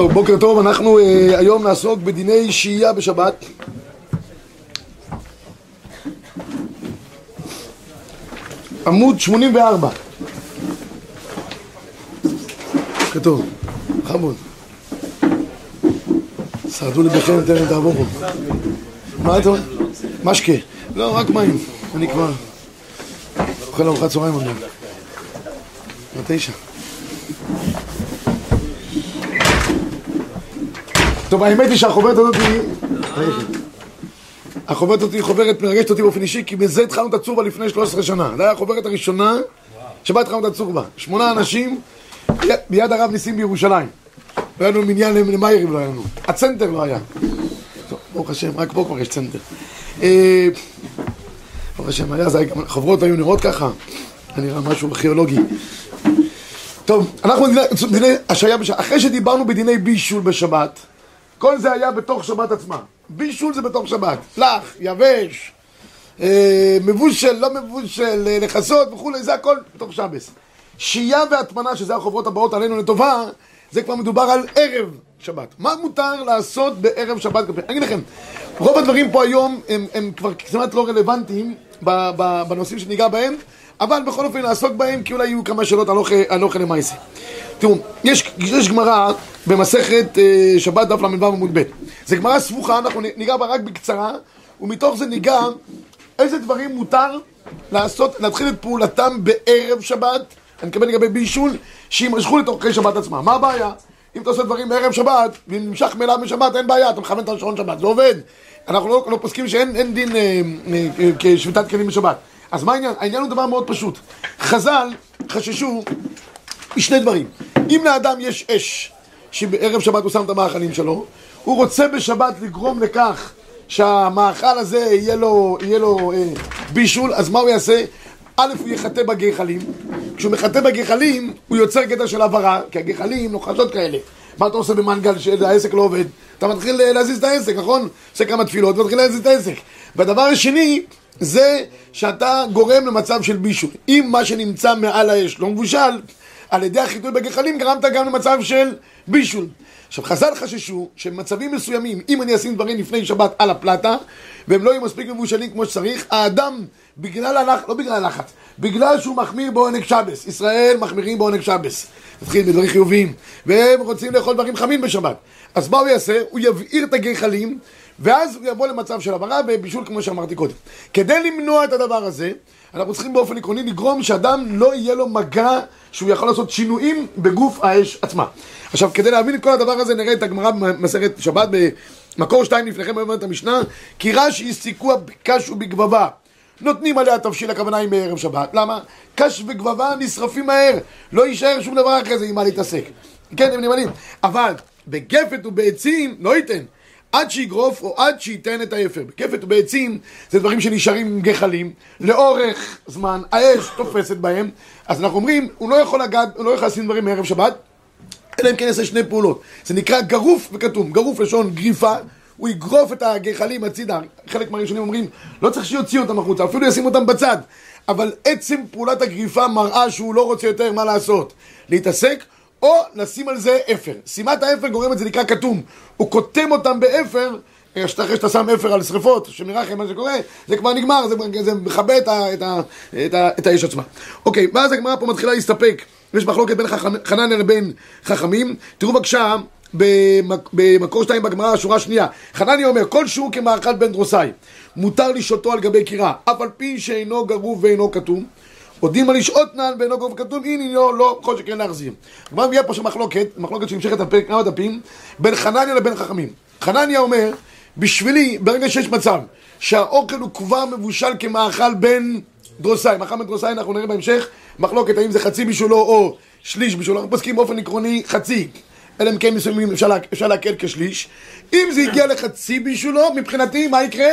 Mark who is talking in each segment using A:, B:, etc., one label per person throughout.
A: טוב, בוקר טוב, אנחנו uh, היום נעסוק בדיני שהייה בשבת. עמוד 84. כתוב, חמוד. סעדו לבכם, תן להם תעבורו. מה אתה אומר? משקה. לא, רק מים. אני כבר אוכל ארוחת צהריים עוד מעט. בתשע. טוב, האמת היא שהחוברת הזאת היא... החוברת הזאת היא חוברת מרגשת אותי באופן אישי, כי בזה התחלנו את הצורבה לפני 13 שנה. זו הייתה החוברת הראשונה שבה התחלנו את הצורבה. שמונה אנשים ביד הרב ניסים בירושלים. לא היה לנו מניין למאיירים, לא היה לנו. הצנטר לא היה. טוב, ברוך השם, רק פה כבר יש צנטר. אה, ברוך השם, היה, חוברות היו נראות ככה. היה נראה משהו ארכיאולוגי. טוב, אנחנו בדיני השעיה בשבת. אחרי שדיברנו בדיני בישול בשבת, כל זה היה בתוך שבת עצמה. בישול זה בתוך שבת. לח, יבש, אה, מבושל, לא מבושל, אה, לכסות וכולי, זה הכל בתוך שבס. שהייה והטמנה, שזה החוברות הבאות עלינו לטובה, זה כבר מדובר על ערב שבת. מה מותר לעשות בערב שבת? אני אגיד לכם, רוב הדברים פה היום הם, הם כבר כמעט לא רלוונטיים בנושאים שניגע בהם, אבל בכל אופן נעסוק בהם, כי אולי יהיו כמה שאלות על אוכל למעשה. תראו, יש, יש גמרא במסכת אה, שבת דף ל"ו עמוד ב'. זו גמרא סבוכה, אנחנו ניגע בה רק בקצרה, ומתוך זה ניגע איזה דברים מותר לעשות, להתחיל את פעולתם בערב שבת, אני מקבל לגבי בישול, שימשכו לתוכי שבת עצמה. מה הבעיה? אם אתה עושה דברים בערב שבת, ואם נמשך מאליו בשבת, אין בעיה, אתה מכוון את השעון שבת, זה עובד. אנחנו לא, לא פוסקים שאין דין אה, אה, אה, כשביתת כלים בשבת. אז מה העניין? העניין הוא דבר מאוד פשוט. חז"ל חששו משני דברים. אם לאדם יש אש, שבערב שבת הוא שם את המאכלים שלו, הוא רוצה בשבת לגרום לכך שהמאכל הזה יהיה לו, יהיה לו אה, בישול, אז מה הוא יעשה? א', הוא יחטא בגחלים. כשהוא מחטא בגחלים, הוא יוצר קטע של הברה, כי הגחלים נוחשות כאלה. מה אתה עושה במנגל שהעסק לא עובד? אתה מתחיל אה, להזיז את העסק, נכון? עושה כמה תפילות ומתחיל להזיז את העסק. והדבר השני, זה שאתה גורם למצב של בישול. אם מה שנמצא מעל האש לא מבושל, על ידי החיטוי בגחלים גרמת גם למצב של בישול. עכשיו חז"ל חששו שבמצבים מסוימים, אם אני אשים דברים לפני שבת על הפלטה והם לא יהיו מספיק מבושלים כמו שצריך, האדם בגלל הלחץ, לא בגלל הלחץ, בגלל שהוא מחמיר בעונג שבס, ישראל מחמירים בעונג שבס, נתחיל בדברים חיוביים, והם רוצים לאכול דברים חמים בשבת, אז מה הוא יעשה? הוא יבעיר את הגחלים ואז הוא יבוא למצב של הברה ובישול כמו שאמרתי קודם. כדי למנוע את הדבר הזה, אנחנו צריכים באופן עקרוני לגרום שאדם לא יהיה לו מגע שהוא יכול לעשות שינויים בגוף האש עצמה. עכשיו, כדי להבין את כל הדבר הזה, נראה את הגמרא במסכת שבת במקור שתיים לפניכם, אומרת המשנה, כי רש"י סיכוע בקש ובגבבה. נותנים עליה תבשיל, הכוונה היא מערב שבת. למה? קש וגבבה נשרפים מהר. לא יישאר שום דבר אחרי זה עם מה להתעסק. כן, הם נמלים. אבל בגפת ובעצים לא ייתן. עד שיגרוף או עד שייתן את האפר. בכפת ובעצים זה דברים שנשארים עם גחלים לאורך זמן, האש תופסת בהם, אז אנחנו אומרים, הוא לא יכול לגעת, הוא לא יכול לשים דברים מערב שבת, אלא אם כן יעשה שני פעולות. זה נקרא גרוף וקטום. גרוף לשון גריפה, הוא יגרוף את הגחלים הצידה. חלק מהראשונים אומרים, לא צריך שיוציא אותם החוצה, אפילו ישים אותם בצד. אבל עצם פעולת הגריפה מראה שהוא לא רוצה יותר מה לעשות. להתעסק או לשים על זה אפר. שימת האפר גורמת, זה נקרא קטום. הוא קוטם אותם באפר, אחרי שאתה שם אפר על שריפות, שמרחם מה שקורה, זה כבר נגמר, זה, זה מכבה את, ה, את, ה, את, ה, את האש עצמה. אוקיי, ואז הגמרא פה מתחילה להסתפק. יש מחלוקת בין חנניה לבין חכמים. תראו בבקשה, במקור שתיים בגמרא, השורה השנייה. חנניה אומר, כל שהוא כמאכל בן דרוסאי, מותר לשעותו על גבי קירה, אף על פי שאינו גרוב ואינו כתום. עוד דין מה לשעות נעל ואינו גרוב כתוב, הנה לא, לא, כל שכן להחזיר. כבר מביאה פה מחלוקת, מחלוקת שנמשכת על פרק כמה דפים, בין חנניה לבין חכמים. חנניה אומר, בשבילי, ברגע שיש מצב שהאוכל הוא כבר מבושל כמאכל בין דרוסאי, מאכל בין דרוסאי אנחנו נראה בהמשך מחלוקת האם זה חצי בשולו או שליש בשולו, אנחנו פוסקים באופן עקרוני חצי, אלא אם כן מסוימים אפשר, לה, אפשר להקל כשליש. אם זה הגיע לחצי בשולו, מבחינתי מה יקרה?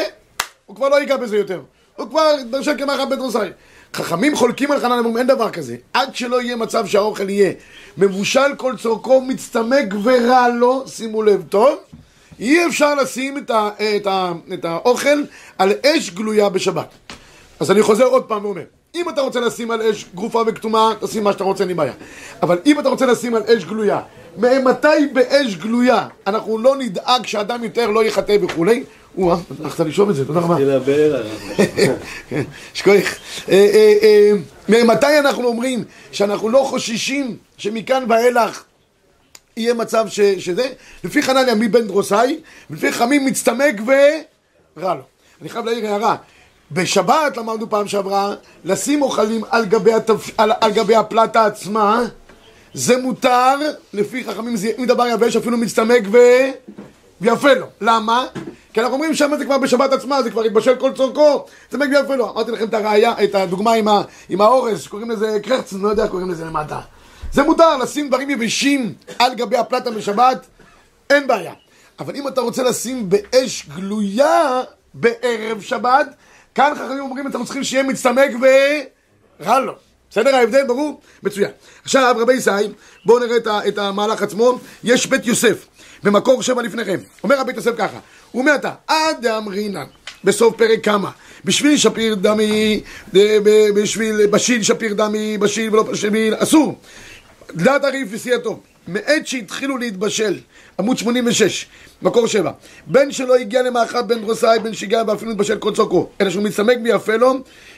A: הוא כבר לא ייגע בזה יותר. הוא כבר דרשל כמאכל בין דרוסאי. חכמים חולקים על חנן, אומרים אין דבר כזה. עד שלא יהיה מצב שהאוכל יהיה מבושל כל צורכו, מצטמק ורע לו, שימו לב טוב, אי אפשר לשים את, ה, את, ה, את האוכל על אש גלויה בשבת. אז אני חוזר עוד פעם ואומר, אם אתה רוצה לשים על אש גרופה וכתומה, תשים מה שאתה רוצה, אין לי בעיה. אבל אם אתה רוצה לשים על אש גלויה, מתי באש גלויה אנחנו לא נדאג שאדם יותר לא יחטא וכולי? או הלכת לשאוב את זה, תודה רבה. שכוח. מתי אנחנו אומרים שאנחנו לא חוששים שמכאן ואילך יהיה מצב שזה? לפי חנניה מבן דרוסאי, ולפי חמים מצטמק ורע לו. אני חייב להעיר הערה. בשבת למדנו פעם שעברה, לשים אוכלים על גבי, התפ... על, על גבי הפלטה עצמה, זה מותר, לפי חכמים זה אם דבר יבש אפילו מצטמק ו... ויפה לו. למה? כי אנחנו אומרים שם זה כבר בשבת עצמה, זה כבר התבשל כל צורכו, זה מגיע יפה לו. אמרתי לכם את הראייה, את הדוגמה עם, ה... עם האורז, קוראים לזה קרצן, לא יודע איך קוראים לזה למטה. זה מותר, לשים דברים יבשים על גבי הפלטה בשבת, אין בעיה. אבל אם אתה רוצה לשים באש גלויה בערב שבת, כאן חכמים אומרים, אתם צריכים שיהיה מצטמק ורע לו. בסדר ההבדל? ברור? מצוין. עכשיו, רבי ישי, בואו נראה את, את המהלך עצמו. יש בית יוסף, במקור שבע לפניכם. אומר הבית יוסף ככה, הוא אומר אתה, עד דאמרינן, בסוף פרק כמה, בשביל שפיר דמי, בשביל בשיל שפיר דמי, בשיל ולא בשביל, אסור. דעת הריף וסיעתו. מעת שהתחילו להתבשל, עמוד 86, מקור 7, בין שלא הגיע למאכל בן דרוסאי, בין שהגיע ואפילו להתבשל כל צוקו, אלא שהוא מצמק ויפה לו,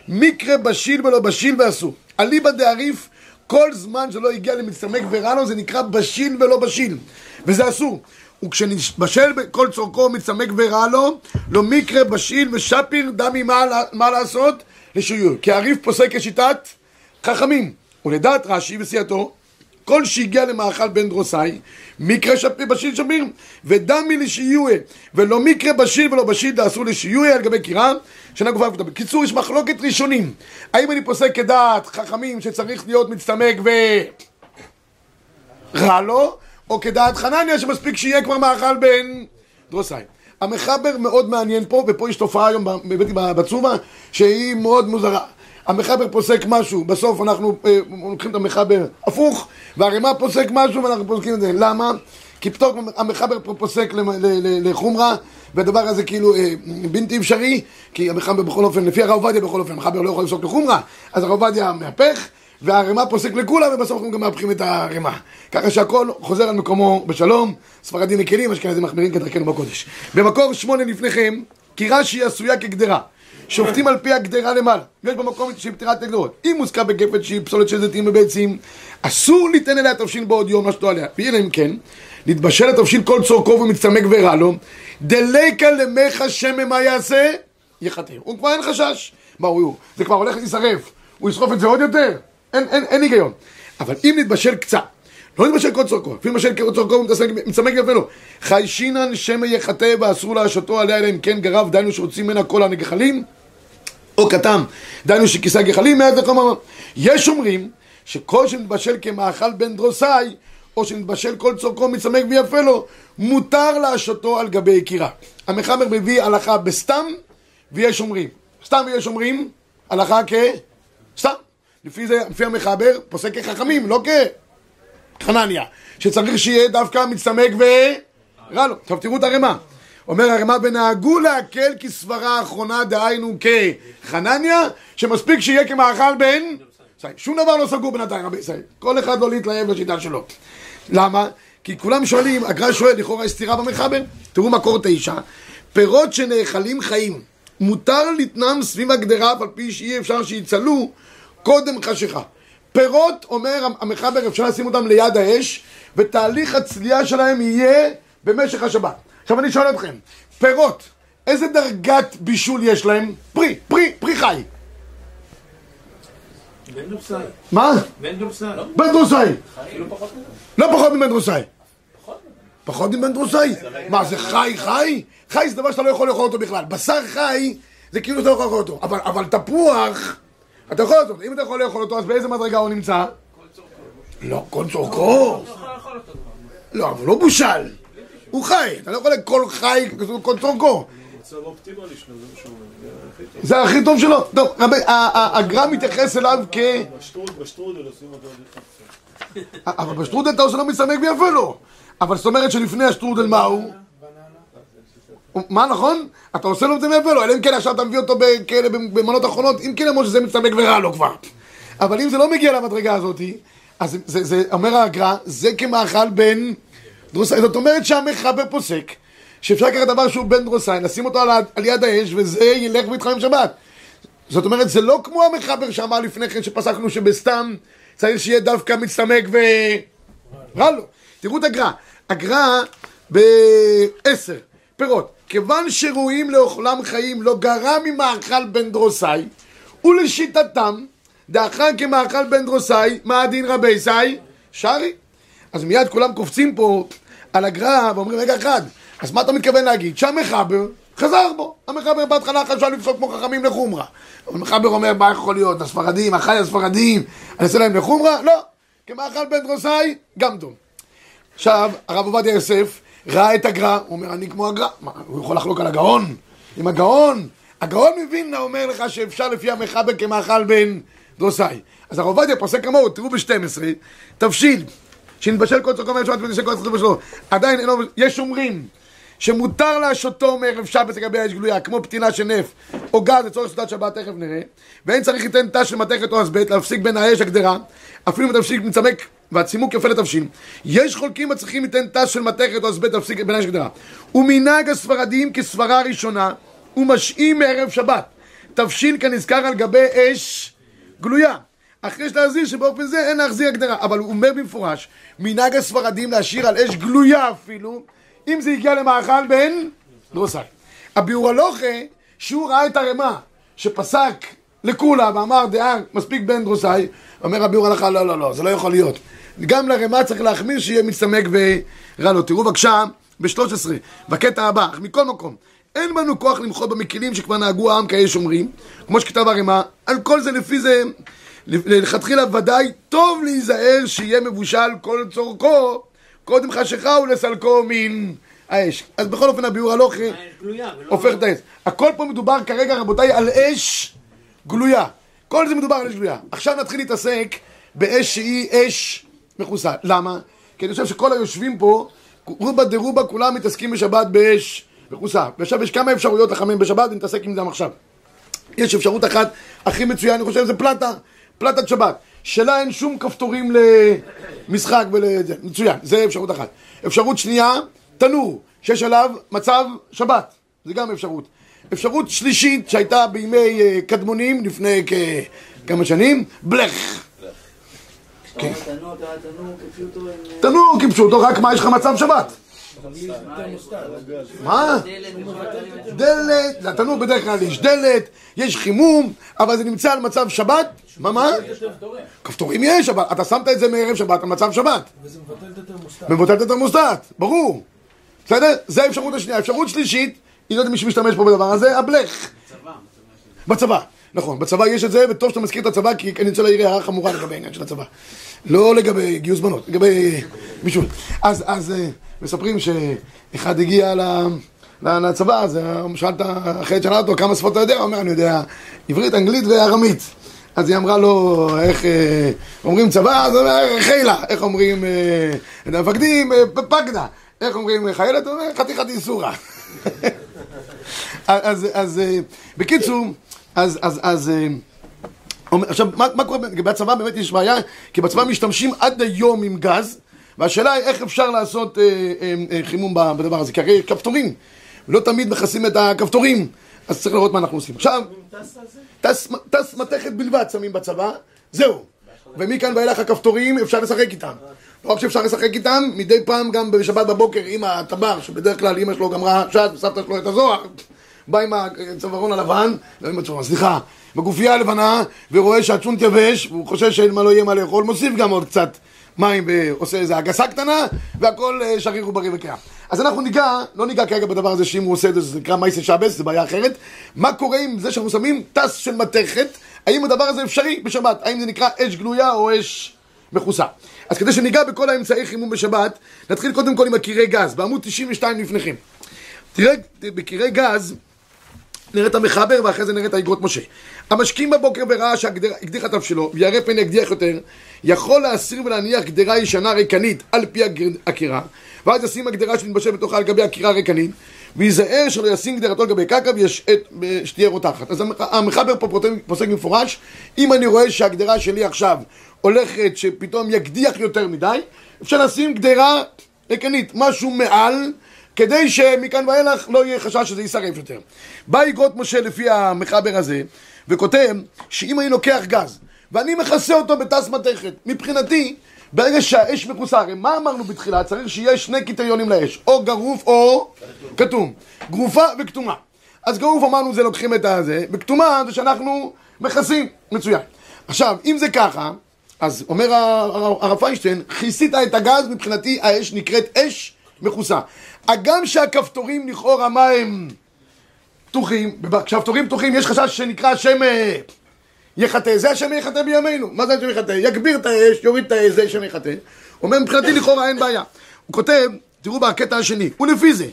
A: מקרה בשיל ולא בשיל ואסור. אליבא דעריף, כל זמן שלא הגיע למצטמק ורע לו, זה נקרא בשיל ולא בשיל, וזה אסור. וכשנבשל כל צורכו מצטמק ורע לו, לא מקרה בשיל ושפיר דמי מה, מה לעשות? לשיעור. כי העריף פוסק כשיטת חכמים, ולדעת רש"י וסיעתו, כל שהגיע למאכל בן דרוסאי, מקרה שפיר בשיל שמיר, ודמי לשיועי, ולא מקרה בשיל ולא בשיל דעשו לשיועי על גבי קירה, שנה גופה ופתאום. בקיצור, יש מחלוקת ראשונים. האם אני פוסק כדעת חכמים שצריך להיות מצטמק ו... רע לו, או כדעת חנניה שמספיק שיהיה כבר מאכל בן דרוסאי. המחבר מאוד מעניין פה, ופה יש תופעה היום בצובה שהיא מאוד מוזרה. המחבר פוסק משהו, בסוף אנחנו אה, לוקחים את המחבר הפוך, והרימה פוסק משהו ואנחנו פוסקים את זה. למה? כי פתאום המחבר פוסק לחומרה, והדבר הזה כאילו אה, בלתי אפשרי, כי המחבר בכל אופן, לפי הרב עובדיה בכל אופן, המחבר לא יכול לפסוק לחומרה, אז הרב עובדיה מהפך, והרימה פוסק לכולם, ובסוף אנחנו גם מהפכים את הרימה. ככה שהכל חוזר על מקומו בשלום, ספרדים מקלים, אשכנזים מחמירים כדרכנו בקודש. במקור שמונה לפניכם, כי רש"י עשויה כגדרה. שופטים על פי הגדרה למעלה. יש במקום שהיא פתירת הגדרות. אם מוזכר בגפת שהיא פסולת של זיתים וביצים, אסור ליתן אליה תבשיל בעוד יום לשתו עליה. ואם אם כן, נתבשל התבשיל כל צורכו ומצטמק ורע לו, דליקה למך שמא מה יעשה? יחטא. הוא כבר אין חשש. מה הוא? זה כבר הולך להישרף. הוא ישרוף את זה עוד יותר? אין, אין, אין היגיון. אבל אם נתבשל קצת, לא נתבשל כל צורכו, אפילו נתבשל כל צורכו ומצמק יפה לו. חיישינן שמא יחטא ואסור להשתו עליה, אלא אם כן גרב, דהיינו שרוצים ממנה כל הנגחלים. או קטן, דהיינו שכיסה גחלים מעט וחומר. יש אומרים שכל שנתבשל כמאכל בן דרוסאי, או שנתבשל כל צורכו מצמק ויפה לו, מותר להשתו על גבי יקירה. המחבר מביא הלכה בסתם, ויש אומרים. סתם ויש אומרים, הלכה כ... סתם. לפי זה, לפי המחבר, פוסק כחכמים, לא כחנניה. שצריך שיהיה דווקא מצטמק ורע לו. טוב, תראו את הרמה. אומר הרמ"א ונהגו להקל כסברה האחרונה דהיינו כחנניה שמספיק שיהיה כמאכל בן שום דבר לא סגור בינתיים רבי ישראל כל אחד לא להתלהב לשיטה שלו למה? כי כולם שואלים, הגר"א שואל לכאורה יש סתירה במחבר תראו מקור תשע פירות שנאכלים חיים מותר לתנם סביב הגדרה אף על פי שאי אפשר שיצלו קודם חשיכה פירות, אומר המחבר, אפשר לשים אותם ליד האש ותהליך הצלייה שלהם יהיה במשך השבת עכשיו אני שואל אתכם, פירות, איזה דרגת בישול יש להם? פרי, פרי, פרי חי.
B: בן דורסאי.
A: מה?
B: כאילו פחות מזה.
A: לא פחות מבן דורסאי. פחות מבן דורסאי? מה, זה חי חי? חי זה דבר שאתה לא יכול לאכול אותו בכלל. בשר חי זה כאילו שאתה לא יכול לאכול אותו. אבל, אבל תפוח, אתה יכול אותו. אם אתה יכול לאכול אותו, אז באיזה מדרגה הוא נמצא? לא, כל צורכו. לא, אבל לא בושל. הוא חי, אתה לא יכול לאכול חי, כל צורכו.
C: זה
A: הכי טוב שלו. טוב, רבי, הגר"א מתייחס אליו כ... אבל בשטרודל אתה עושה לו מצמק ויפה לו. אבל זאת אומרת שלפני השטרודל מה הוא? מה נכון? אתה עושה לו את זה ויפה לו, אלא אם כן עכשיו אתה מביא אותו בכאלה במנות אחרונות, אם כן אמרו שזה מצטמק ורע לו כבר. אבל אם זה לא מגיע למדרגה הזאת, אז זה, זה אומר הגר"א, זה כמאכל בן דרוסאי. זאת אומרת שהמחבר פוסק, שאפשר לקחת דבר שהוא בן דרוסאי, לשים אותו על, על יד האש, וזה ילך ויתחמם שבת. זאת אומרת, זה לא כמו המחבר שאמר לפני כן, שפסקנו שבסתם צריך שיהיה דווקא מצטמק ו... רע לו. תראו את הגר"א. הגר"א בעשר, פירות. כיוון שראויים לאוכלם חיים לא גרע ממאכל בן דרוסאי, ולשיטתם, דאחר כמאכל בן דרוסאי, מה הדין רבי סי? שרי. אז מיד כולם קופצים פה על הגר"א ואומרים, רגע אחד, אז מה אתה מתכוון להגיד? שהמחבר חזר בו. המחבר בהתחלה חשב לפסוק כמו חכמים לחומרה. המחבר אומר, מה יכול להיות? הספרדים, אחי הספרדים, אני אעשה להם לחומרה? לא. כמאכל בן דרוסאי, גם דום. עכשיו, הרב עובדיה יוסף ראה את הגר"א, הוא אומר, אני כמו הגר"א. הוא יכול לחלוק על הגאון? עם הגאון? הגאון הוא אומר לך שאפשר לפי המחבר כמאכל בן דרוסאי. אז הרב עובדיה פוסק כמוהו, תראו ב-12, תבשיל, שנתבשל כל צורכו שבת ונשל כל צורכו בשלו. עדיין אינו, יש אומרים שמותר להשותו מערב שבת לגבי האש גלויה, כמו פתילה של נפט או גז לצורך סעודת שבת, תכף נראה. ואין צריך ליתן תא של מתכת או אסבט, להפסיק בין האש הגדרה, אפילו אם התבשיל מצמק והצימוק יפה לתבשיל. יש חולקים הצריכים ליתן תא של מתכת או אסבט, להפסיק בין האש הגדרה. ומנהג הספרדים כסברה ראשונה, הוא משאים מערב שבת. תבשיל כנזכר על גבי אש גלויה. אחרי להזהיר שבאופן זה אין להחזיר הגדרה. אבל הוא אומר במפורש, מנהג הספרדים להשאיר על אש גלויה אפילו, אם זה הגיע למאכל בן דרוסאי. הביאור הלוכה, שהוא ראה את הרמה, שפסק לכולה ואמר דעה מספיק בן דרוסאי, אומר הביאור הלכה, לא, לא, לא, זה לא יכול להיות. גם לרמה צריך להחמיר שיהיה מצטמק ורע לו. תראו בבקשה, ב-13, בקטע הבא, אך מכל מקום. אין בנו כוח למחות במקלים שכבר נהגו העם כאלה שומרים, כמו שכתב הרמ"א, על כל זה לפי זה, לכתחילה ודאי טוב להיזהר שיהיה מבושל כל צורכו, קודם חשיכה ולסלקו מן האש. אז בכל אופן הביאור הלוכי. הופך את האש. הכל פה מדובר כרגע רבותיי על אש גלויה. כל זה מדובר על אש גלויה. עכשיו נתחיל להתעסק באש שהיא אש מכוסה. למה? כי אני חושב שכל היושבים פה, רובה דרובה כולם מתעסקים בשבת באש מכוסה. ועכשיו יש כמה אפשרויות לחמם בשבת, ונתעסק עם זה עכשיו. יש אפשרות אחת הכי מצויה, אני חושב, זה פלטה, פלטת שבת. שלה אין שום כפתורים למשחק ולזה, מצוין, זה אפשרות אחת. אפשרות שנייה, תנור, שיש עליו מצב שבת, זה גם אפשרות. אפשרות שלישית שהייתה בימי אה, קדמונים, לפני כמה שנים, בלך.
B: תנור, כפשוטו עם... אה,
A: תנור כפשוטו, רק מה, יש לך מצב שבת. מה?
B: דלת,
A: לתנור בדרך כלל יש דלת, יש חימום, אבל זה נמצא על מצב שבת, מה מה? כפתורים יש, אבל אתה שמת את זה מערב שבת על מצב שבת.
D: וזה מבטל את התרמוסטט.
A: מבוטל את התרמוסטט, ברור. בסדר? זה האפשרות השנייה. אפשרות שלישית, היא לא יודעת מי שמשתמש פה בדבר הזה, הבלך. בצבא, נכון, בצבא יש את זה, וטוב שאתה מזכיר את הצבא, כי אני רוצה להעיר הערה חמורה לגבי העניין של הצבא. לא לגבי גיוס בנות, לגבי בישול. אז, אז אה, מספרים שאחד הגיע ל... לצבא, אז אה, שאל את האחרת שאלה אותו כמה שפות אתה יודע, הוא אומר אני יודע עברית, אנגלית וארמית. אז היא אמרה לו איך אה, אומרים צבא, אז הוא אומר חילה, איך אומרים אה, המפקדים, אה, פקדה, איך אומרים חיילת, הוא אומר חתיכת איסורה. אז, אז אה, בקיצור, אז, אז, אז, אה, עכשיו, מה, מה קורה בצבא? באמת יש בעיה, כי בצבא משתמשים עד היום עם גז, והשאלה היא איך אפשר לעשות אה, אה, אה, חימום בדבר הזה, כי הרי כפתורים, ולא תמיד מכסים את הכפתורים, אז צריך לראות מה אנחנו עושים. עכשיו, טס, טס מתכת בלבד שמים בצבא, זהו. ומכאן ואילך הכפתורים אפשר לשחק איתם. לא רק שאפשר לשחק איתם, מדי פעם גם בשבת בבוקר עם הטבר, שבדרך כלל אמא שלו גמרה ש"ס וסבתא שלו את הזוהר, בא עם הצווארון הלבן, לא עם הצווארון, סליחה, בגופייה הלבנה, ורואה שהצ'ונט יבש, והוא חושב שאין מה לא יהיה מה לאכול, מוסיף גם עוד קצת מים ועושה איזה הגסה קטנה, והכל אה, שריר ובריא וקיים. אז אנחנו ניגע, לא ניגע כרגע בדבר הזה שאם הוא עושה את זה, זה נקרא מייסה שבס, זה בעיה אחרת. מה קורה עם זה שאנחנו שמים טס של מתכת, האם הדבר הזה אפשרי בשבת? האם זה נקרא אש גלויה או אש מכוסה? אז כדי שניגע בכל האמצעי חימום בשבת, נתחיל קודם כל עם הקירי גז, בעמוד 92 לפניכם. תראה, בקירי גז, נראה את המחבר ואחרי זה נראה את האגרות משה. המשקים בבוקר בראה שהקדיח הטף שלו וירא פן יקדיח יותר, יכול להסיר ולהניח גדרה ישנה ריקנית על פי הקירה, ואז ישים הגדרה שנתבשל בתוכה על גבי הקירה הריקנית, וייזהר שלא ישים גדרתו על גבי קרקע ושתהיה רותחת. אז המחבר פה פוסק- במפורש, אם אני רואה שהגדרה שלי עכשיו הולכת שפתאום יקדיח יותר מדי, אפשר לשים גדרה ריקנית, משהו מעל, כדי שמכאן ואילך לא יהיה חשש שזה יישרף יותר. בא אגרות משה לפי המחבר הזה, וכותב שאם אני לוקח גז ואני מכסה אותו בתס מתכת, מבחינתי, ברגע שהאש מכוסה, הרי מה אמרנו בתחילה? צריך שיהיה שני קריטריונים לאש, או גרוף או כתום. גרופה וכתומה. אז גרוף אמרנו זה לוקחים את הזה, וכתומה זה שאנחנו מכסים, מצוין. עכשיו, אם זה ככה, אז אומר הר- הרב פיינשטיין, כיסית את הגז, מבחינתי האש נקראת אש מכוסה. הגם שהכפתורים לכאורה מה הם פתוחים, כשהכפתורים פתוחים יש חשש שנקרא השם אה, יחטא, זה השם יחטא בימינו. מה זה השם יחטא? יגביר את האש, יוריד את האש, זה השם יחטא. אומר, מבחינתי לכאורה אין בעיה. הוא כותב, תראו בקטע השני, ולפי זה,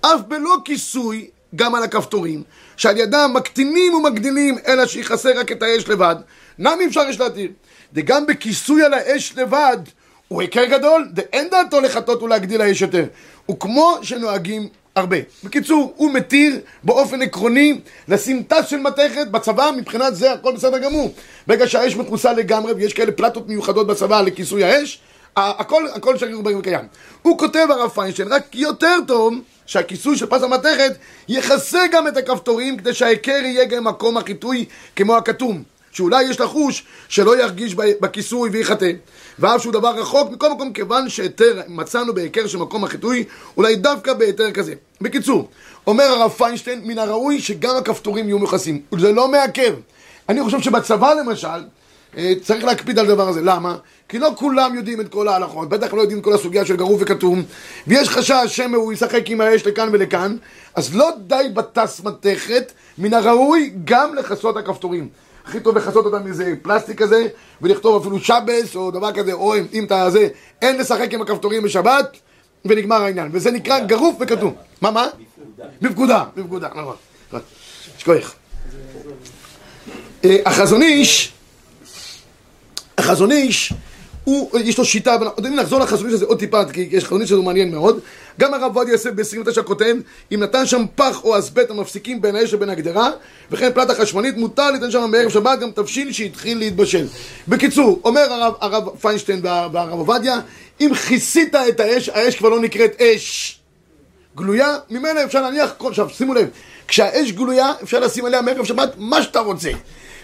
A: אף בלא כיסוי גם על הכפתורים, שעל ידם מקטינים ומגדילים, אלא שיכסה רק את האש לבד, נמי אפשר יש להתיר. וגם בכיסוי על האש לבד, הוא היכר גדול, ואין דעתו לחטות ולהגדיל האש יותר. וכמו שנוהגים הרבה. בקיצור, הוא מתיר באופן עקרוני לשים טס של מתכת בצבא, מבחינת זה הכל בסדר גמור. ברגע שהאש מכוסה לגמרי, ויש כאלה פלטות מיוחדות בצבא לכיסוי האש, הכל, הכל שריר וקיים. הוא כותב הרב פיינשטיין, רק יותר טוב שהכיסוי של פס המתכת יכסה גם את הכפתורים כדי שההיכר יהיה גם מקום החיטוי כמו הכתום. שאולי יש לחוש שלא ירגיש בכיסוי ויחטא. ואף שהוא דבר רחוק מכל מקום, כיוון שהיתר מצאנו בהיכר של מקום החיטוי, אולי דווקא בהיתר כזה. בקיצור, אומר הרב פיינשטיין, מן הראוי שגם הכפתורים יהיו מכסים. זה לא מעכב. אני חושב שבצבא למשל, אה, צריך להקפיד על הדבר הזה. למה? כי לא כולם יודעים את כל ההלכות, בטח לא יודעים את כל הסוגיה של גרוף וכתום, ויש חשש שמא הוא ישחק עם האש לכאן ולכאן, אז לא די בטס מתכת, מן הראוי גם לכסות הכפתורים. הכי טוב לכסות אותם מאיזה פלסטיק כזה, ולכתוב אפילו שבס או דבר כזה, או אם, אתה זה, אין לשחק עם הכפתורים בשבת, ונגמר העניין. וזה נקרא גרוף וכתום. מה, מה? בפקודה, בפקודה, נכון. נכון. שכוח. אה, החזון איש, החזון איש, הוא, יש לו שיטה, נחזור לחזון איש הזה עוד טיפה, כי יש חזון איש שזה מעניין מאוד. גם הרב עובדיה יוסף ב-29 כותב, אם נתן שם פח או אסבט המפסיקים בין האש לבין הגדרה, וכן פלטה חשמלית, מותר ליתן שם בערב שבת גם תבשיל שהתחיל להתבשל. בקיצור, אומר הרב, הרב פיינשטיין וה- והרב עובדיה, אם כיסית את האש, האש כבר לא נקראת אש. גלויה, ממנה אפשר להניח, כל- עכשיו שימו לב, כשהאש גלויה אפשר לשים עליה מערב שבת מה שאתה רוצה,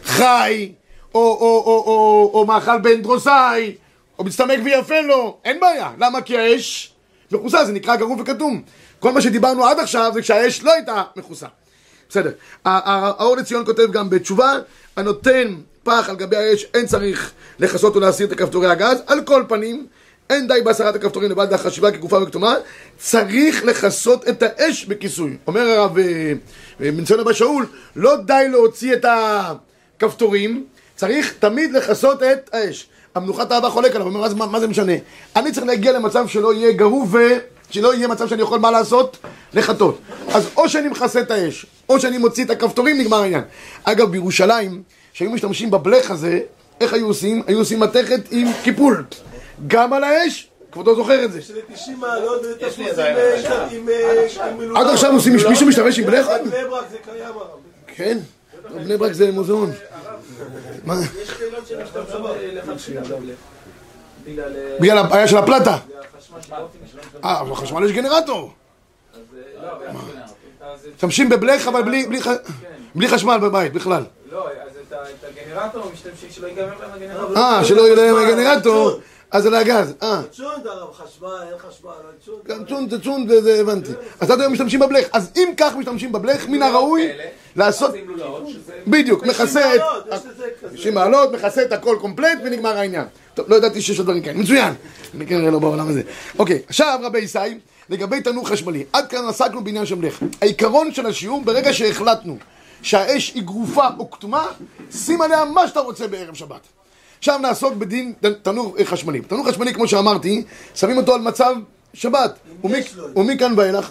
A: חי, או, או, או, או, או מאכל בן דרוסאי, או מצטמק ויפה לו, אין בעיה, למה? כי האש מכוסה, זה נקרא גרוף וכתום. כל מה שדיברנו עד עכשיו זה כשהאש לא הייתה מכוסה. בסדר. האור לציון כותב גם בתשובה, הנותן פח על גבי האש, אין צריך לכסות ולהסיר את כפתורי הגז, על כל פנים, אין די בהסרת הכפתורים לבד החשיבה כגופה וכתומה, צריך לכסות את האש בכיסוי. אומר הרב אה, אה, מניסיון אבא שאול, לא די להוציא את הכפתורים, צריך תמיד לכסות את האש. המנוחת האהבה חולק עליו, אומר, "אז מה, מה זה משנה? אני צריך להגיע למצב שלא יהיה גרוף ו... שלא יהיה מצב שאני יכול מה לעשות? לחטות. אז או שאני מכסה את האש, או שאני מוציא את הכפתורים, נגמר העניין. אגב, בירושלים, שהיו משתמשים בבלך הזה, איך היו עושים? היו עושים מתכת עם קיפול. גם על האש, כבודו זוכר את זה.
C: שזה 90 מעלות עם,
D: איזה
C: אה, עם, אה.
A: עד עכשיו עושים, מישהו משתמש עם בלך?
C: בבני ברק זה קיים הרב.
A: כן. בני ברק זה מוזיאון. מה?
B: יש קהילות שמשתמשות בבלך. בגלל אה,
A: הבעיה של הפלטה. אה, אבל בחשמל יש גנרטור.
B: אה, לא, זה-
A: משתמשים בבלך, אבל בלי- בלי חשמל בבית בכלל.
B: לא, אז את הגנרטור משתמשים שלא ייגמר להם הגנרטור.
A: אה, שלא יהיה להם הגנרטור, אז זה להגז. אה.
C: צ'ונד הרב, חשמל, אין חשמל, צ'ונד.
A: גם צ'ון זה צ'ון וזה הבנתי. אז עד היום משתמשים בבלך. אז אם כך משתמשים בבלך, מן הראוי לעשות... בדיוק, מכסה את...
C: מעלות, יש לזה כזה.
A: 90 מעלות, מכסה את הכל קומפלט ונגמר העניין. טוב, לא ידעתי שיש עוד דברים כאלה. מצוין. אני כנראה לא בעולם הזה. אוקיי, עכשיו רבי ישי, לגבי תנור חשמלי. עד כאן עסקנו בעניין של בלך. העיקרון של השיעור, ברגע שהחלטנו שהאש היא גרופה או כתומה, שים עליה מה שאתה רוצה בערב שבת. עכשיו נעסוק בדין תנור חשמלי. תנור חשמלי, כמו שאמרתי, שמים אותו על מצב שבת. ומכאן ואילך?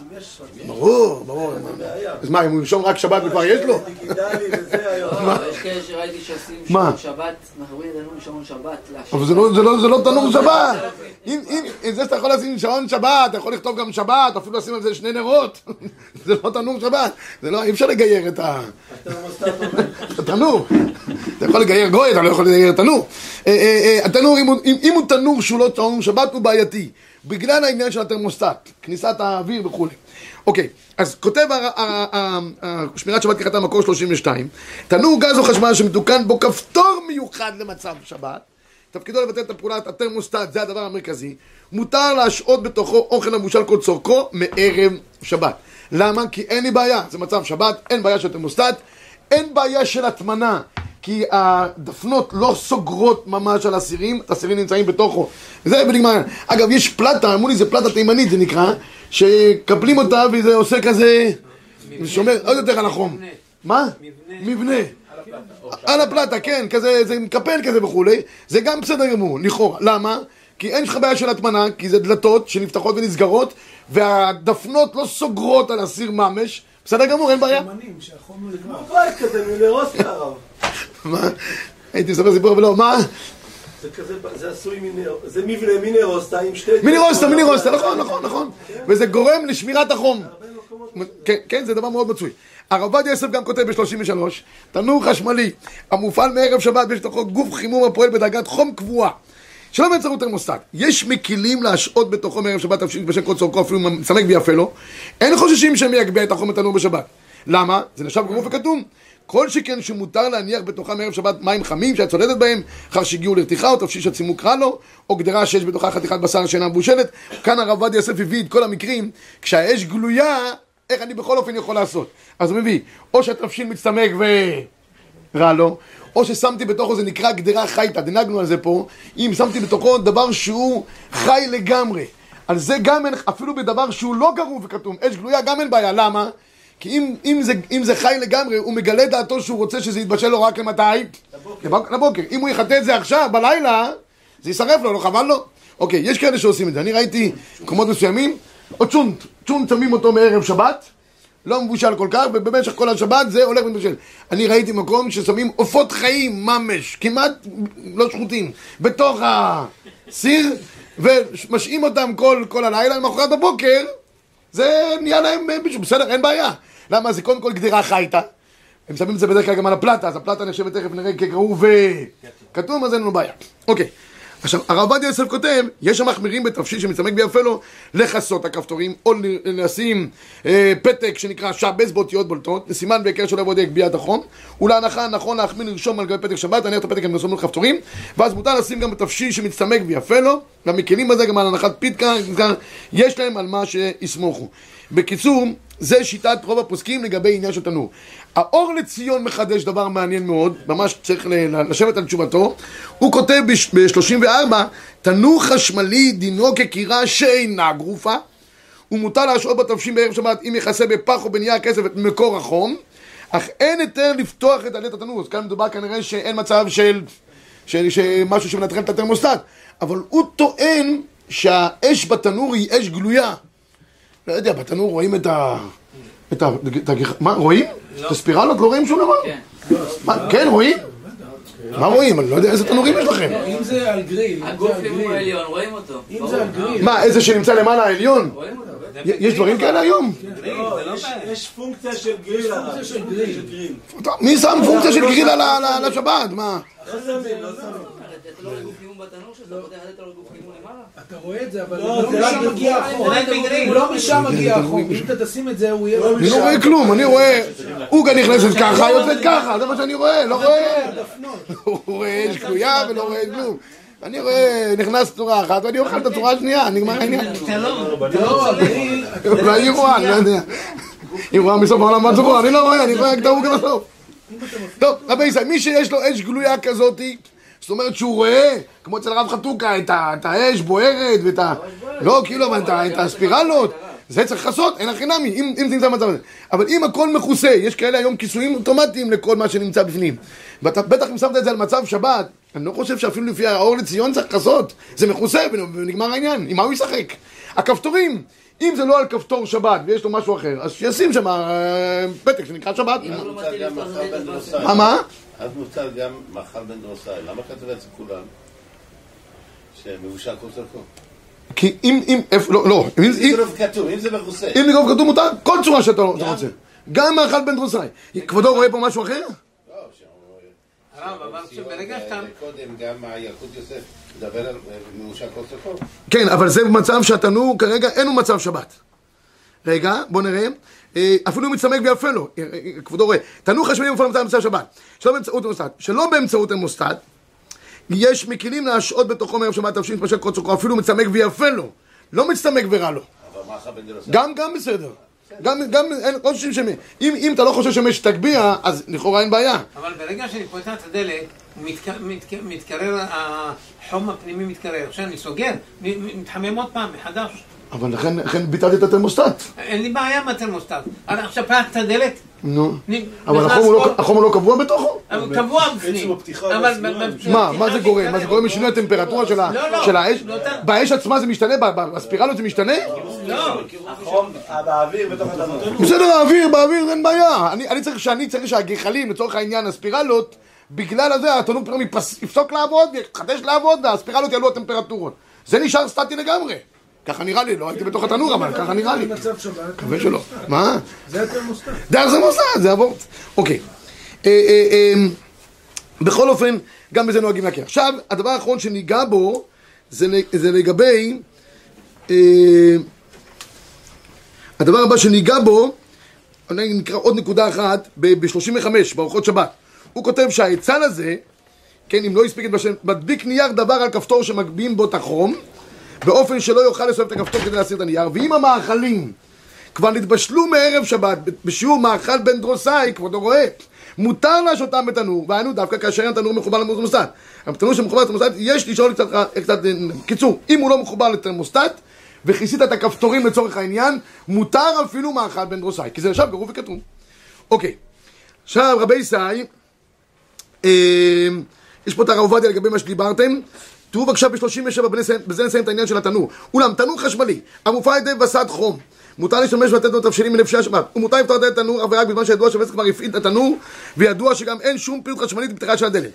A: ברור, ברור. אז מה, אם הוא ירשום רק שבת וכבר יש לו?
B: לא, יש כאלה שראיתי שעושים
A: מה?
B: שעון שבת, מחברים את הנום שעון שבת.
A: אבל זה לא- זה לא- זה לא תנור שבת. אם אם- אם זה שאתה יכול לשים שעון שבת, אתה יכול לכתוב גם שבת, אפילו לשים על זה שני נרות. זה לא תנור שבת. זה לא, אי אפשר לגייר את ה... את התנור. אתה יכול לגייר גוי, אתה לא יכול לגייר תנור. אה, אה, אה, התנור, אם הוא- אם אם הוא תנור שהוא לא תנור שבת, הוא בעייתי. בגלל העניין של התרמוסטט, כניסת האוויר וכולי. אוקיי, אז כותב שמירת שבת כחתה מקור 32, תנור גז או חשמל שמתוקן בו כפתור מיוחד למצב שבת, תפקידו לבטל את הפעולת התרמוסטט, זה הדבר המרכזי, מותר להשעות בתוכו אוכל המבושל כל צורכו מערב שבת. למה? כי אין לי בעיה, זה מצב שבת, אין בעיה של תרמוסטט, אין בעיה של הטמנה, כי הדפנות לא סוגרות ממש על אסירים, האסירים נמצאים בתוכו. זה ונגמר. אגב, יש פלטה, אמרו לי זה פלטה תימנית זה נקרא, שקפלים אותה וזה עושה כזה, זה שומר עוד יותר על החום. מה? מבנה. על הפלטה, כן, כזה, זה מקפל כזה וכולי, זה גם בסדר גמור, לכאורה. למה? כי אין לך בעיה של הטמנה, כי זה דלתות שנפתחות ונסגרות, והדפנות לא סוגרות על הסיר ממש, בסדר גמור, אין בעיה.
E: אמנים שהחום לא נגמר.
D: בית כזה מלרוס הרב.
A: מה? הייתי מספר סיפור, אבל לא, מה?
D: זה כזה, זה עשוי מנר, זה מבנה מינרוסטה עם שתי...
A: מיני רוסטה, מיני רוסטה, נכון, נכון, נכון. וזה גורם לשמירת החום. כן, כן, זה דבר מאוד מצוי. הרב עובדיה יוסף גם כותב ב-33, תנור חשמלי המופעל מערב שבת ויש לתוכו גוף חימום הפועל בדרגת חום קבועה. שלא באמצעות תרמוסטט. יש מקילים להשעות בתוכו מערב שבת תפשיט בשם כל צורכו אפילו מצמק ויפה לו. אין חוששים שהם יגביה את החום בתנור בשבת. למה? זה נחשב גרוף וכתום. כל שכן שמותר להניח בתוכה מערב שבת מים חמים שאת צולדת בהם, אחר שהגיעו לרתיחה או תפשיש הצימוק רע לו, או גדרה שיש בתוכה חתיכת בשר שאינה מבושלת. כאן הרב עובדיה יוסף הביא את כל המקרים, כשהאש גלויה, איך אני בכל אופן יכול לעשות. אז הוא מביא, או שהתבשיל מצטמק ורע לו, או ששמתי בתוכו, זה נקרא גדרה חייתא, דנגנו על זה פה, אם שמתי בתוכו דבר שהוא חי לגמרי. על זה גם אין, אפילו בדבר שהוא לא גרוף וכתום, אש גלויה גם אין בעיה, למה? כי אם, אם, זה, אם זה חי לגמרי, הוא מגלה דעתו שהוא רוצה שזה יתבשל לו רק למתי? לבוקר. לבוקר. אם הוא יחטא את זה עכשיו, בלילה, זה יישרף לו, לא חבל לו? אוקיי, יש כאלה שעושים את זה. אני ראיתי מקומות מסוימים, או צ'ונט, צ'ונט שמים אותו מערב שבת, לא מבושל כל כך, ובמשך כל השבת זה הולך ומתבשל. אני ראיתי מקום ששמים עופות חיים, ממש, כמעט לא שחוטים, בתוך הסיר, ומשעים אותם כל, כל הלילה, למחרת בבוקר, זה נהיה להם אה, בישול, בסדר, אין בעיה. למה? זה קודם כל גדרה חייתא. הם שמים את זה בדרך כלל גם על הפלטה, אז הפלטה נחשבת תכף נראה כגרור וכתום, אז אין לנו בעיה. אוקיי. עכשיו, הרב עובדיה יוסף כותב, יש המחמירים בתבשיל שמצמק ביפה לו לכסות הכפתורים, או לשים אה, פתק שנקרא שבס באותיות בולטות, לסימן בהקשר של עבודי גביית החום, ולהנחה נכון להחמיר לרשום על גבי פתק שבת, להניח את הפתק עם רשום כפתורים, ואז מותר לשים גם בתבשיל שמצטמק ויפה לו, והמקלים בזה גם על הנחת פיתקה, יש להם על מה שיסמוכו. בקיצור, זה שיטת רוב הפוסקים לגבי עניין של תנור. האור לציון מחדש דבר מעניין מאוד, ממש צריך לשבת על תשובתו. הוא כותב ב-34, תנור חשמלי דינו כקירה שאינה גרופה, ומותר להשעות בתבשים בערב שבת אם יכסה בפח או בנייר כסף את מקור החום, אך אין היתר לפתוח את דלת התנור. אז כאן מדובר כנראה שאין מצב של, של, של משהו שמנטרל את התרמוסטט, אבל הוא טוען שהאש בתנור היא אש גלויה. לא יודע, בתנור רואים את ה... את ה... את ה... מה, רואים? את הספירלות? לא רואים שום דבר?
B: כן.
A: מה, כן, רואים? מה רואים? אני לא יודע איזה תנורים יש לכם.
E: אם זה על גריל, אם
B: הוא העליון, רואים אותו.
E: אם זה על גריל,
A: מה, איזה שנמצא למעלה העליון?
B: רואים אותו.
A: יש דברים כאלה היום?
D: לא, יש- יש פונקציה של גריל
A: מי שם פונקציה של גריל על השבת? מה?
D: לא שמים, לא שמים.
B: אתה לא גוף חימום בתנור גוף חימום למעלה?
E: אתה רואה את זה, אבל
D: לא,
E: לא משם מגיע. החום. הוא לא משם מגיע החום. אם אתה תשים את זה, הוא יהיה...
A: אני לא רואה כלום, אני רואה עוגה נכנסת ככה, יוצאת ככה, זה מה שאני רואה, לא רואה. הוא רואה אש גלויה ולא רואה כלום. אני רואה, נכנס צורה אחת ואני אוכל את הצורה השנייה, נגמר העניין.
E: לא, הגריל,
A: אולי היא רואה, אני לא יודע. היא רואה מסוף העולם ועד סופו, אני לא רואה, אני רואה רק את העוגה בסוף. טוב, רבי ישראל, מי שיש לו אש גלויה כזאתי, זאת אומרת שהוא רואה, כמו אצל הרב חתוקה, את האש בוערת ואת ה... לא, כאילו, אבל את הספירלות, זה צריך לכסות, אין הכי נמי, אם אם זה נמצא במצב הזה. אבל אם הכל מכוסה, יש כאלה היום כיסויים אוטומטיים לכל מה שנמצא בפנים. ואתה בטח אם שמת את זה על מצב שבת, אני לא חושב שאפילו לפי האור לציון צריך לכסות. זה מכוסה ונגמר העניין. עם מה הוא ישחק? הכפתורים, אם זה לא על כפתור שבת ויש לו משהו אחר, אז שישים שם אה, פתק שנקרא שבת. מה, מה?
F: אז מותר גם מאכל בן דרוסאי. למה כתוב את זה כולם? שמבושל כל צורכו.
A: כי אם, אם, איפה, לא, לא, אם,
F: זה לא כתוב, אם זה מכוסה.
A: אם לגרוב כתוב מותר, כל צורה שאתה. רוצה. גם מאכל בן דרוסאי. כבודו רואה פה משהו אחר?
F: לא, שהוא-
E: הרב, אבל ברגע שאתה...
F: קודם גם ילקוט יוסף מדבר על אה, צורכו.
A: כן, אבל זה מצב שהתנור כרגע אין הוא מצב שבת. רגע, בוא נראה. אה, אפילו אם מצטמק ויפה לו, אה, אה, כבודו רואה. תנור חשמלי מופעל במצב מצב שבת. שלא באמצעות המוסד. שלא באמצעות המוסד, יש מקלים להשעות בתוכו מערב שבת תבשין מתמשך כל צורכו, אפילו מצטמק ויפה לו. לא מצטמק ורע לו.
F: אבל מאכל בן דרוסאי.
A: גם, גם בסדר. גם, גם, אין, לא חושבים שמי. אם, אם אתה לא חושב שמי שתגביה, אז לכאורה אין בעיה.
E: אבל ברגע שאני פותח את הדלת, מתק- מתק- מתקרר, החום הפנימי מתקרר. עכשיו אני סוגר, מתחמם עוד פעם, מחדש.
A: אבל לכן, לכן ביטלתי את התרמוסטט.
E: אין לי בעיה עם התרמוסטט. עכשיו פתח את הדלת,
A: נו. אבל החום הוא לא- לא קבוע בתוכו?
E: קבוע בפנים.
A: מה, מה זה גורם? מה זה גורם משינוי הטמפרטורה של
E: לא, לא.
A: של האש? באש עצמה זה משתנה? בספירלות זה משתנה?
E: לא,
D: החום, באוויר, בתוך הדבר.
A: בסדר, האוויר, באוויר, אין בעיה. אני אני צריך שאני צריך שהגחלים, לצורך העניין, הספירלות, בגלל הזה התנור פתאום יפס- יפסוק לעבוד, יחדש לעבוד, והספירלות יעלו הטמפרטורות. זה נשאר סטטי לגמרי. ככה נראה לי, לא הייתי בתוך התנור, אבל ככה נראה לי. מקווה שלא. מה?
E: זה התרמוסטט.
A: דרך זה מוסד, זה אבות. אוקיי. אה, אה, אה, בכל אופן, גם בזה נוהגים להכיר. עכשיו, הדבר האחרון שניגע בו, זה, לגבי... הדבר הבא שניגע בו, אני נקרא עוד נקודה אחת, ב-35, בארוחות שבת. הוא כותב שההיצל הזה, כן, אם לא הספיק את בשם, מדביק נייר דבר על כפתור שמגביהים בו את החום, באופן שלא יוכל לסובב את הכפתור כדי להסיר את הנייר, ואם המאכלים כבר נתבשלו מערב שבת בשיעור מאכל בן דרוסאי, כבודו רואה, מותר להשותם בתנור, והיינו דווקא כאשר אין תנור מחובר לתרמוסטט. התנור שמחובר לתרמוסטט, יש לשאול קצת, קצת, קיצור, אם הוא לא מחובר לתרמוסטט, וכיסית את הכפתורים לצורך העניין, מותר אפילו מאכל בן דרוסאי, כי זה עכשיו גרוב וכתוב. אוקיי, עכשיו רבי ישי, אה, יש פה את הרב עובדיה לגבי מה שדיברתם. תראו בבקשה ב-37, בזה נסיים את העניין של התנור. אולם, תנור חשמלי, המופעל על ידי וסד חום, מותר להשתמש ולתת לו תבשילים מנפשי השבת. ומותר לפתוח את הדלת תנור אך ורק בזמן שידוע שהבזק כבר הפעיל את התנור, וידוע שגם אין שום פעילות חשמלית בפתיחה של הדלת.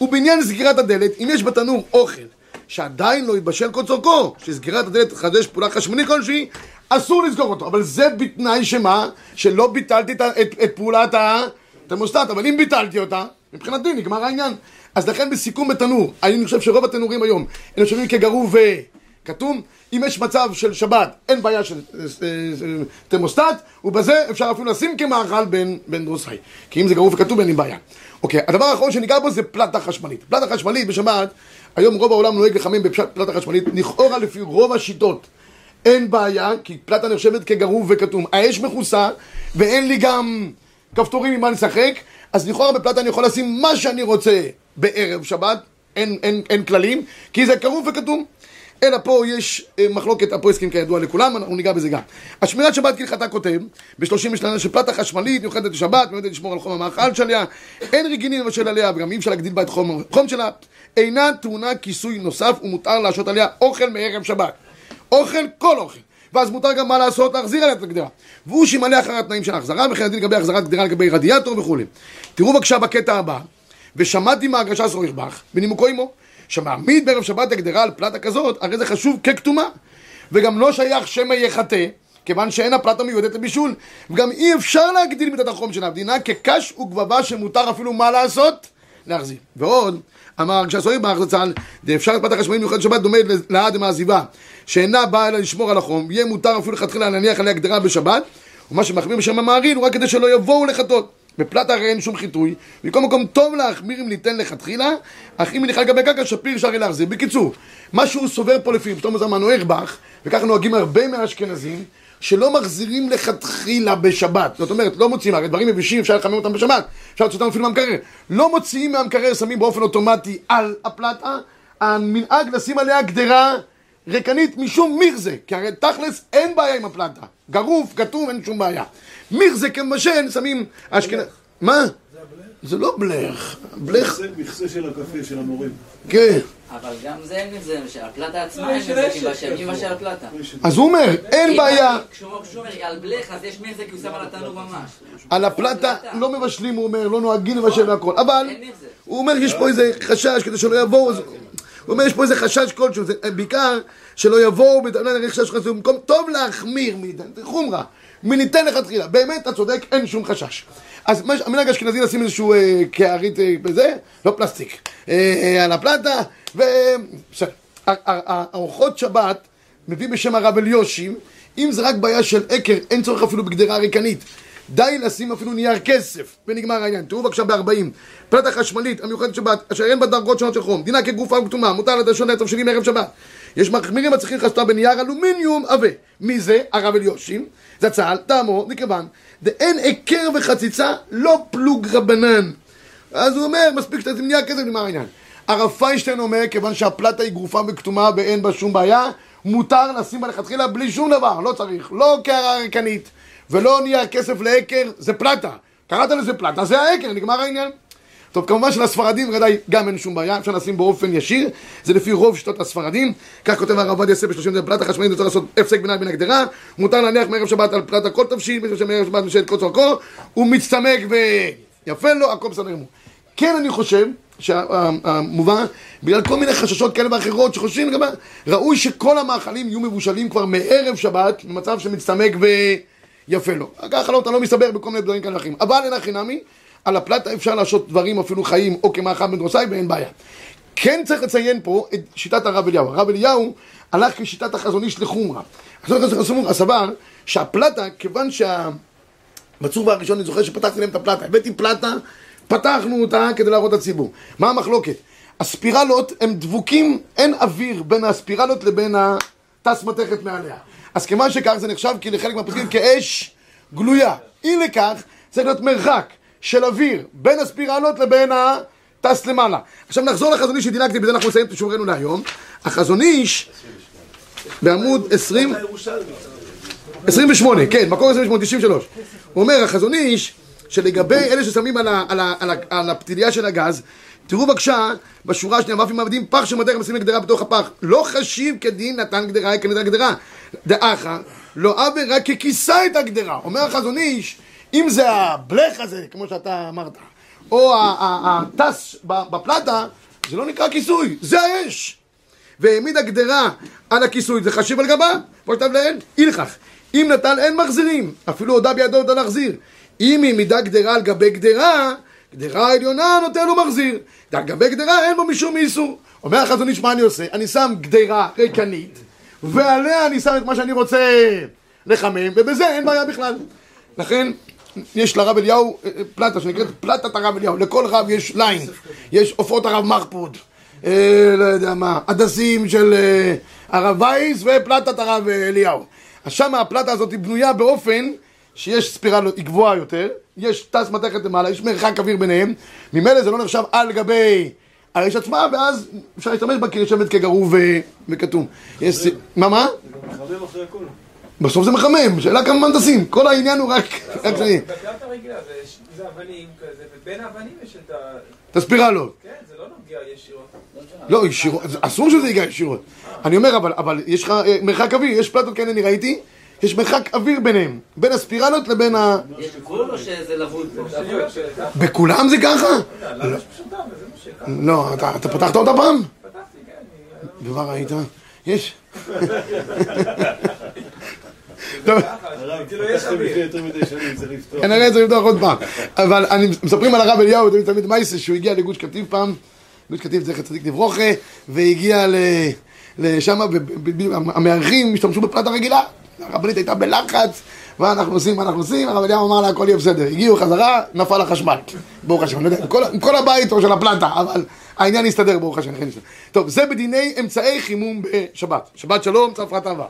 A: ובעניין סגירת הדלת, אם יש בתנור אוכל שעדיין לא התבשל כל צורכו, שסגירת הדלת תחדש פעולה חשמלית כלשהי, אסור לסגור אותו. אבל זה בתנאי שמה? שלא ביטלתי את, את, את פעולת התרמוסטט, אבל אם ביטלתי אותה, מבחינתי נגמר העניין. אז לכן בסיכום בתנור, אני חושב שרוב התנורים היום הם נחשבים כגרוב וכתום. אם יש מצב של שבת, אין בעיה של אה, אה, תרמוסטט, ובזה אפשר אפילו לשים כמאכל בין, בין דרוסאי. כי אם זה גרוב וכתום אין לי בעיה. אוקיי, הדבר האחרון שניגע בו זה פלטה חשמלית. פלטה חשמלית בשבת, היום רוב העולם נוהג לחמם בפלטה חשמלית, לכאורה לפי רוב השיטות. אין בעיה, כי פלטה נחשבת כגרוב וכתום. האש מכוסה, ואין לי גם כפתורים עם מה לשחק, אז לכאורה בפלטה אני יכול לשים מה שאני רוצה בערב שבת, אין, אין, אין כללים, כי זה כרוב וכתום. אלא פה יש אה, מחלוקת הפועסקים כידוע לכולם, אנחנו ניגע בזה גם. השמירת שבת כהלכתה כותב, בשלושים שנה שפלטה חשמלית מיוחדת לשבת, מיועדת לשמור על חום המאכל שלה, אין רגילים לבשל עליה, וגם אי אפשר להגדיל בה את חום החום שלה, אינה טעונה כיסוי נוסף, ומותר להשעות עליה אוכל מערב שבת. אוכל, כל אוכל. ואז מותר גם מה לעשות, להחזיר עליה את הגדרה. והוא שימלא אחר התנאים של ההחזרה, וכן הדין לגבי החזרת גדרה לגבי רדיאטור וכולי. תראו בבקשה בקטע הבא, ושמעתי מהגרשה סוריכבך, בנימוקו עמו, שמעמיד בערב שבת הגדרה על פלטה כזאת, הרי זה חשוב ככתומה. וגם לא שייך שמא יחטא, כיוון שאין הפלטה מיועדת לבישול, וגם אי אפשר להגדיל מידת החום של המדינה כקש וגבבה שמותר אפילו מה לעשות? להחזיר. ועוד, אמר כשהסוהר בארץ זצ"ל, דאפשר פלטה חשמלית מיוחדת שבת דומה לעד מעזיבה, שאינה באה אלא לשמור על החום, יהיה מותר אפילו לכתחילה להניח עליה גדרה בשבת, ומה שמחמיר בשם המעריל הוא רק כדי שלא יבואו לחטות. בפלטה הרי אין שום חיטוי, מכל מקום טוב להחמיר אם ניתן לכתחילה, אך אם נלכה לגבי קרקע שפיר אפשר להחזיר. בקיצור, מה שהוא סובר פה לפי פתאום זמן נוירבך, וככה נוהגים הרבה מהאשכנזים, שלא מחזירים לכתחילה בשבת. זאת אומרת, לא מוציאים, הרי דברים יבשים אפשר לחמם אותם בשבת, אפשר להוציא אותם אפילו מהמקרר. לא מוציאים מהמקרר, שמים באופן אוטומטי על הפלטה, המנהג לשים עליה גדרה ריקנית משום מירזה, כי הרי תכלס אין בעיה עם הפלטה. גרוף, כתוב, אין שום בעיה. מירזה כמשל, שמים אשכנז... מה?
E: זה הבלך?
A: זה לא בלך. בלך,
C: מכסה- מכסה של הקפה של המורים.
A: כן.
B: אבל גם זה אין מזה, שהפלטה עצמה אין מזה, עם מה של הפלטה.
A: אז הוא אומר, אין בעיה.
B: כשהוא כשהוא אומר על בלך, אז יש מזה, כי הוא שם על התנור ממש.
A: על הפלטה לא מבשלים, הוא אומר, לא נוהגים לבשל והכל. אבל. הוא אומר, יש פה איזה חשש כדי שלא יבואו. הוא אומר, יש פה איזה חשש כלשהו, זה בעיקר שלא יבואו, בטענה נראה חשש חשש, במקום טוב להחמיר, מדי, זה חומרה, מניתן לכתחילה. באמת, אתה צודק, אין שום חשש. אז המנהג האשכנזי לשים איזשהו אה, קערית אה, בזה, לא פלסטיק, אה, אה, על הפלטה, ו... בסדר. ה- ה- ה- האורחות שבת מביא בשם הרב אליושים, אם זה רק בעיה של עקר, אין צורך אפילו בגדרה ריקנית. די לשים אפילו נייר כסף, ונגמר העניין. תראו בבקשה ב-40. פלטה חשמלית המיוחדת שבת, אשר אין בה דרגות שונות של חום, דינה כגופה וכתומה, מותר לדשון לעצם שלי מערב שבת. יש מחמירים הצריכים חסותה בנייר אלומיניום עבה. מי זה? הרב אליושים. זצ"ל, טעמו, מכיוון, דאין היכר וחציצה, לא פלוג רבנן. אז הוא אומר, מספיק שאתה נייר כסף, נגמר העניין. הרב פיינשטיין אומר, כיוון שהפלטה היא גרופה וכתומה ואין בה שום בעיה, מותר לשים בה לכתחילה בלי שום דבר, לא צריך, לא קערה ריקנית ולא נייר כסף לעקר, זה פלטה. קראת לזה פלטה, זה העקר, נגמר העניין. טוב, כמובן שלספרדים ודאי גם אין שום בעיה, אפשר לשים באופן ישיר, זה לפי רוב שיטות הספרדים. כך כותב הרב עובדיה יוסף בשלושים זה פלטה חשמלית, צריך לעשות הפסק ביניים בין הגדרה, מותר להניח מערב שבת על פלטה כל תבשיל, מי שמערב שבת משל כל צורכו, הוא מצטמק ויפה לו, הכל בסדר גמור. כן, אני חושב, שהמובן, בגלל כל מיני חששות כאלה ואחרות שחושבים ראוי שכל המאכלים יהיו מבושלים כבר מערב שבת, במצב שמצטמק ויפה לו. ככה לא, אתה לא מסתבר בכל מיני דברים כאלה ואחרים. אבל אין הכי על הפלטה אפשר לעשות דברים אפילו חיים או כמאכל בן דרוסאי ואין בעיה. כן צריך לציין פה את שיטת הרב אליהו. הרב אליהו הלך כשיטת החזון איש לחומרה. החזון איש לחומרה סבר שהפלטה, כיוון שה... בצור הראשון אני זוכר שפתחתי להם את הפלטה, הבאתי פלטה, פתחנו אותה כדי להראות לציבור. מה המחלוקת? הספירלות הם דבוקים, אין אוויר בין הספירלות לבין הטס מתכת מעליה. אז כיוון שכך זה נחשב כי לחלק מהפוסקים כאש גלויה. אי לכך צריך להיות מרחק של אוויר בין הספירלות לבין הטס למעלה. עכשיו נחזור לחזון איש שדילגתי, בזה אנחנו נסיים את שיעורנו להיום. החזון איש בעמוד 20... 28, כן, מקור 28, 93. הוא אומר, החזון איש, שלגבי אלה ששמים על, ה, על, ה, על, ה, על הפתיליה של הגז, תראו בבקשה, בשורה השנייה, ואף אם מעבדים פח שמדרך משימים גדרה בתוך הפח, לא חשיב כדין נתן גדרה כנתן גדרה. דאחה, לא עוול רק ככיסה את הגדרה. אומר החזון איש, אם זה הבלך הזה, כמו שאתה אמרת, או הטס בפלטה, זה לא נקרא כיסוי, זה האש. והעמיד הגדרה על הכיסוי, זה חשיב על גבה, כמו שכתב לעיל, אי לכך. אם נטל אין מחזירים, אפילו הודה בידו אותה להחזיר. אם היא מידה גדרה על גבי גדרה, גדרה העליונה נותן לו מחזיר. על גבי גדרה אין בו משום איסור. אומר החזון איש, מה אני עושה? אני שם גדרה ריקנית, ועליה אני שם את מה שאני רוצה לחמם, ובזה אין בעיה בכלל. לכן, יש לרב אליהו אה, אה, פלטה שנקראת פלטת הרב אליהו. לכל רב יש line. יש עופות הרב מחפוד. אה, לא יודע מה, הדסים של אה, הרב וייס ופלטת הרב אה, אליהו. אז שם הפלטה הזאת היא בנויה באופן שיש ספירלה, היא גבוהה יותר, יש טס מתכת למעלה, יש מרחק אוויר ביניהם, ממילא זה לא נחשב על גבי האש עצמה, ואז אפשר להשתמש בה כנשמת כגרוב ו- וכתום. יש... מה, מה?
C: מחמם אחרי הכל.
A: בסוף זה מחמם, שאלה כמה תשים, כל העניין הוא רק... רק זה.
G: זה- זה אבנים כזה, ובין האבנים יש את ה...
A: את הספירלות.
G: כן, זה לא נוגע ישירות.
A: לא, ישירות, זה- אסור שזה ייגע ישירות. אני אומר, אבל, אבל יש לך אה, מרחק אוויר, יש פלטות כאלה, אני ראיתי, יש מרחק אוויר ביניהם, בין הספירלות לבין ה...
B: יש גבול או שזה לבוד פה?
A: בכולם זה ככה?
G: וזה מה שקרה.
A: לא, אתה, פתחת אותה פעם?
G: פתחתי, כן.
A: ומה ראית? יש?
C: הרב,
G: כאילו,
C: שנים, צריך לפתוח.
A: כנראה צריך לפתוח עוד פעם. אבל מספרים על הרב אליהו, תמיד תמיד מייסה, שהוא הגיע לגוש קטיף פעם, גוש קטיף זכר צדיק לברוכה, והגיע. לשם, והמארחים השתמשו בפלטה רגילה. הרבנית הייתה בלחץ, מה אנחנו עושים, מה אנחנו עושים, הרב אליהו אמר לה, הכל יהיה בסדר. הגיעו חזרה, נפל החשמל. ברוך השם, אני לא יודע, כל- כל הבית או של הפלטה, אבל העניין הסתדר, ברוך השם. טוב, זה בדיני אמצעי חימום בשבת. שבת שלום, צפרת אהבה.